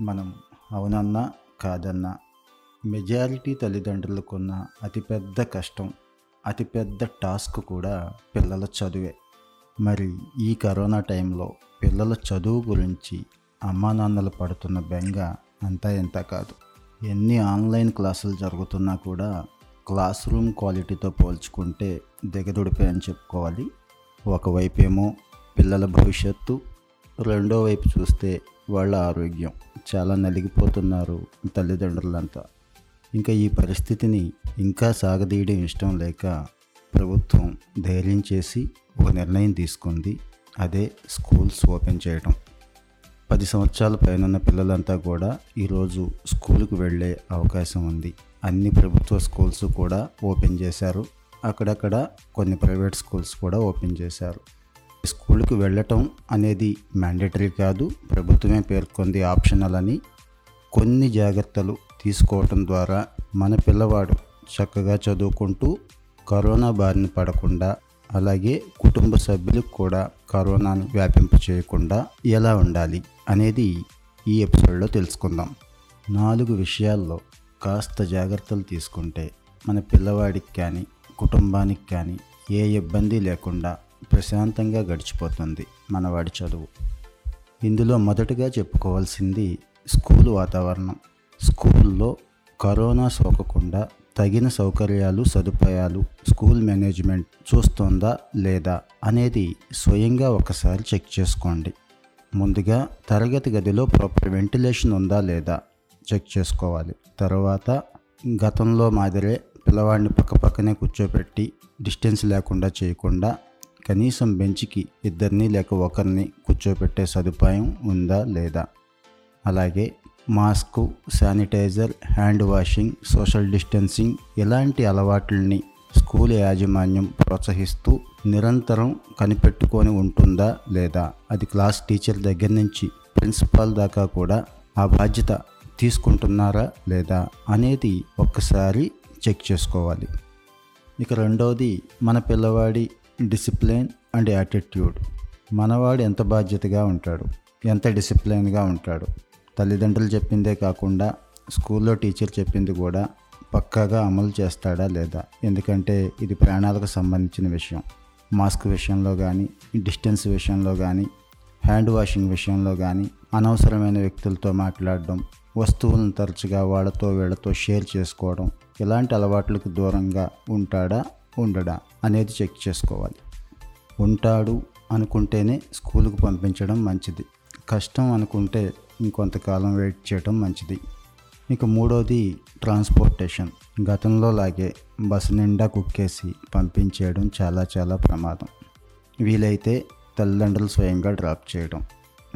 మనం అవునన్నా కాదన్నా మెజారిటీ తల్లిదండ్రులకున్న అతిపెద్ద కష్టం అతిపెద్ద టాస్క్ కూడా పిల్లల చదువే. మరి ఈ కరోనా టైంలో పిల్లల చదువు గురించి అమ్మా నాన్నలు పడుతున్న బెంగ అంతా ఎంత కాదు. ఎన్ని ఆన్లైన్ క్లాసులు జరుగుతున్నా కూడా క్లాస్ రూమ్ క్వాలిటీతో పోల్చుకుంటే దిగదుడిపే అని చెప్పుకోవాలి. ఒకవైపేమో పిల్లల భవిష్యత్తు రెండో వైపు చూస్తే వాళ్ళ ఆరోగ్యం. చాలా నలిగిపోతున్నారు తల్లిదండ్రులంతా. ఇంకా ఈ పరిస్థితిని ఇంకా సాగదీయడం ఇష్టం లేక ప్రభుత్వం ధైర్యం చేసి ఒక నిర్ణయం తీసుకుంది. అదే స్కూల్స్ ఓపెన్ చేయడం. పది సంవత్సరాల పైనున్న పిల్లలంతా కూడా ఈరోజు స్కూల్కి వెళ్ళే అవకాశం ఉంది. అన్ని ప్రభుత్వ స్కూల్స్ కూడా ఓపెన్ చేశారు. అక్కడక్కడ కొన్ని ప్రైవేట్ స్కూల్స్ కూడా ఓపెన్ చేశారు. స్కూల్కి వెళ్ళటం అనేది మ్యాండేటరీ కాదు. ప్రభుత్వమే పేర్కొంది ఆప్షనల్ అని. కొన్ని జాగ్రత్తలు తీసుకోవటం ద్వారా మన పిల్లవాడు చక్కగా చదువుకుంటూ కరోనా బారిన పడకుండా అలాగే కుటుంబ సభ్యులకు కూడా కరోనాను వ్యాపింప చేయకుండా ఎలా ఉండాలి అనేది ఈ ఎపిసోడ్లో తెలుసుకుందాం. నాలుగు విషయాల్లో కాస్త జాగ్రత్తలు తీసుకుంటే మన పిల్లవాడికి కానీ కుటుంబానికి కానీ ఏ ఇబ్బంది లేకుండా ప్రశాంతంగా గడిచిపోతుంది మనవాడి చదువు. ఇందులో మొదటగా చెప్పుకోవాల్సింది స్కూల్ వాతావరణం. స్కూల్లో కరోనా సోకకుండా తగిన సౌకర్యాలు సదుపాయాలు స్కూల్ మేనేజ్మెంట్ చూస్తోందా లేదా అనేది స్వయంగా ఒకసారి చెక్ చేసుకోండి. ముందుగా తరగతి గదిలో ప్రాపర్ వెంటిలేషన్ ఉందా లేదా చెక్ చేసుకోవాలి. తర్వాత గతంలో మాదిరే పిల్లవాడిని పక్కపక్కనే కూర్చోపెట్టి డిస్టెన్స్ లేకుండా చేయకుండా కనీసం బెంచ్కి ఇద్దరిని లేక ఒకరిని కూర్చోపెట్టే సదుపాయం ఉందా లేదా? అలాగే mask sanitizer hand washing social distancing ఇలాంటి అలవాట్లని స్కూల్ యాజమాన్యం ప్రోత్సహిస్తూ నిరంతరం కనిపెట్టుకొని ఉంటుందా లేదా? అది క్లాస్ టీచర్ దగ్గర నుంచి ప్రిన్సిపాల్ దాకా కూడా ఆ బాధ్యత తీసుకుంటున్నారా లేదా అనేది ఒక్కసారి చెక్ చేసుకోవాలి. ఇక రెండవది మన పిల్లవాడి డిసిప్లిన్ అండ్ యాటిట్యూడ్. మనవాడు ఎంత బాధ్యతగా ఉంటాడు ఎంత డిసిప్లైన్గా ఉంటాడు. తల్లిదండ్రులు చెప్పిందే కాకుండా స్కూల్లో టీచర్ చెప్పింది కూడా పక్కాగా అమలు చేస్తాడా లేదా? ఎందుకంటే ఇది ప్రాణాలకు సంబంధించిన విషయం. మాస్క్ విషయంలో కానీ డిస్టెన్స్ విషయంలో కానీ హ్యాండ్ వాషింగ్ విషయంలో కానీ అనవసరమైన వ్యక్తులతో మాట్లాడడం వస్తువులను తరచుగా వాళ్ళతో వీళ్ళతో షేర్ చేసుకోవడం ఇలాంటి అలవాట్లకు దూరంగా ఉంటాడా? ఉండడా అనేది చెక్ చేసుకోవాలి. ఉంటాడు అనుకుంటేనే స్కూల్కి పంపించడం మంచిది. కష్టం అనుకుంటే ఇంకొంతకాలం వెయిట్ చేయడం మంచిది. ఇక మూడోది ట్రాన్స్పోర్టేషన్. గతంలో లాగే బస్సు నిండా కుక్కేసి పంపించేయడం చాలా చాలా ప్రమాదం. వీలైతే తల్లిదండ్రులు స్వయంగా డ్రాప్ చేయడం.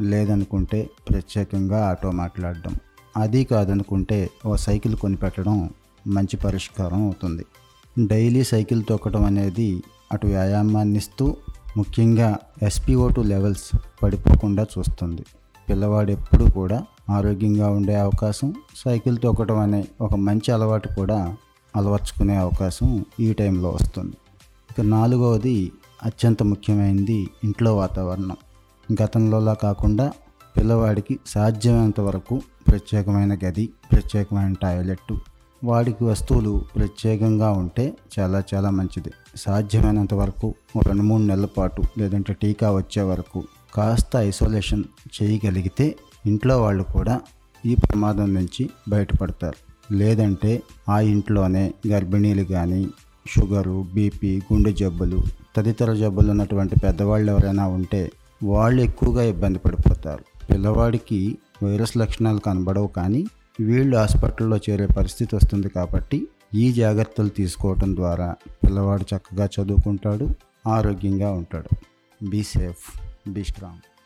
లేదనుకుంటే ప్రత్యేకంగా ఆటో మాట్లాడడం. అది కాదనుకుంటే ఓ సైకిల్ కొనిపెట్టడం మంచి పరిష్కారం అవుతుంది. డైలీ సైకిల్ తొక్కడం అనేది అటు వ్యాయామాన్ని ఇస్తూ ముఖ్యంగా ఎస్పీఓ టూ లెవెల్స్ పడిపోకుండా చూస్తుంది. పిల్లవాడు ఎప్పుడు కూడా ఆరోగ్యంగా ఉండే అవకాశం సైకిల్ తొక్కడం అనే ఒక మంచి అలవాటు కూడా అలవర్చుకునే అవకాశం ఈ టైంలో వస్తుంది. ఇక నాలుగవది అత్యంత ముఖ్యమైనది ఇంట్లో వాతావరణం. గతంలోలా కాకుండా పిల్లవాడికి సాధ్యమైనంత వరకు ప్రత్యేకమైన గది ప్రత్యేకమైన టాయిలెట్ వాడికి వస్తువులు ప్రత్యేకంగా ఉంటే చాలా చాలా మంచిది. సాధ్యమైనంత వరకు రెండు మూడు నెలల పాటు లేదంటే టీకా వచ్చే వరకు కాస్త ఐసోలేషన్ చేయగలిగితే ఇంట్లో వాళ్ళు కూడా ఈ ప్రమాదం నుంచి బయటపడతారు. లేదంటే ఆ ఇంట్లోనే గర్భిణీలు కానీ షుగరు బీపీ గుండె జబ్బులు తదితర జబ్బులు ఉన్నటువంటి పెద్దవాళ్ళు ఎవరైనా ఉంటే వాళ్ళు ఎక్కువగా ఇబ్బంది పడిపోతారు. పిల్లవాడికి వైరస్ లక్షణాలు కనబడవు కానీ వీళ్ళు హాస్పిటల్లో చేరే పరిస్థితి వస్తుంది కాబట్టి ఈ జాగ్రత్తలు తీసుకోవటం ద్వారా పిల్లవాడు చక్కగా చదువుకుంటాడు ఆరోగ్యంగా ఉంటాడు. Be safe be strong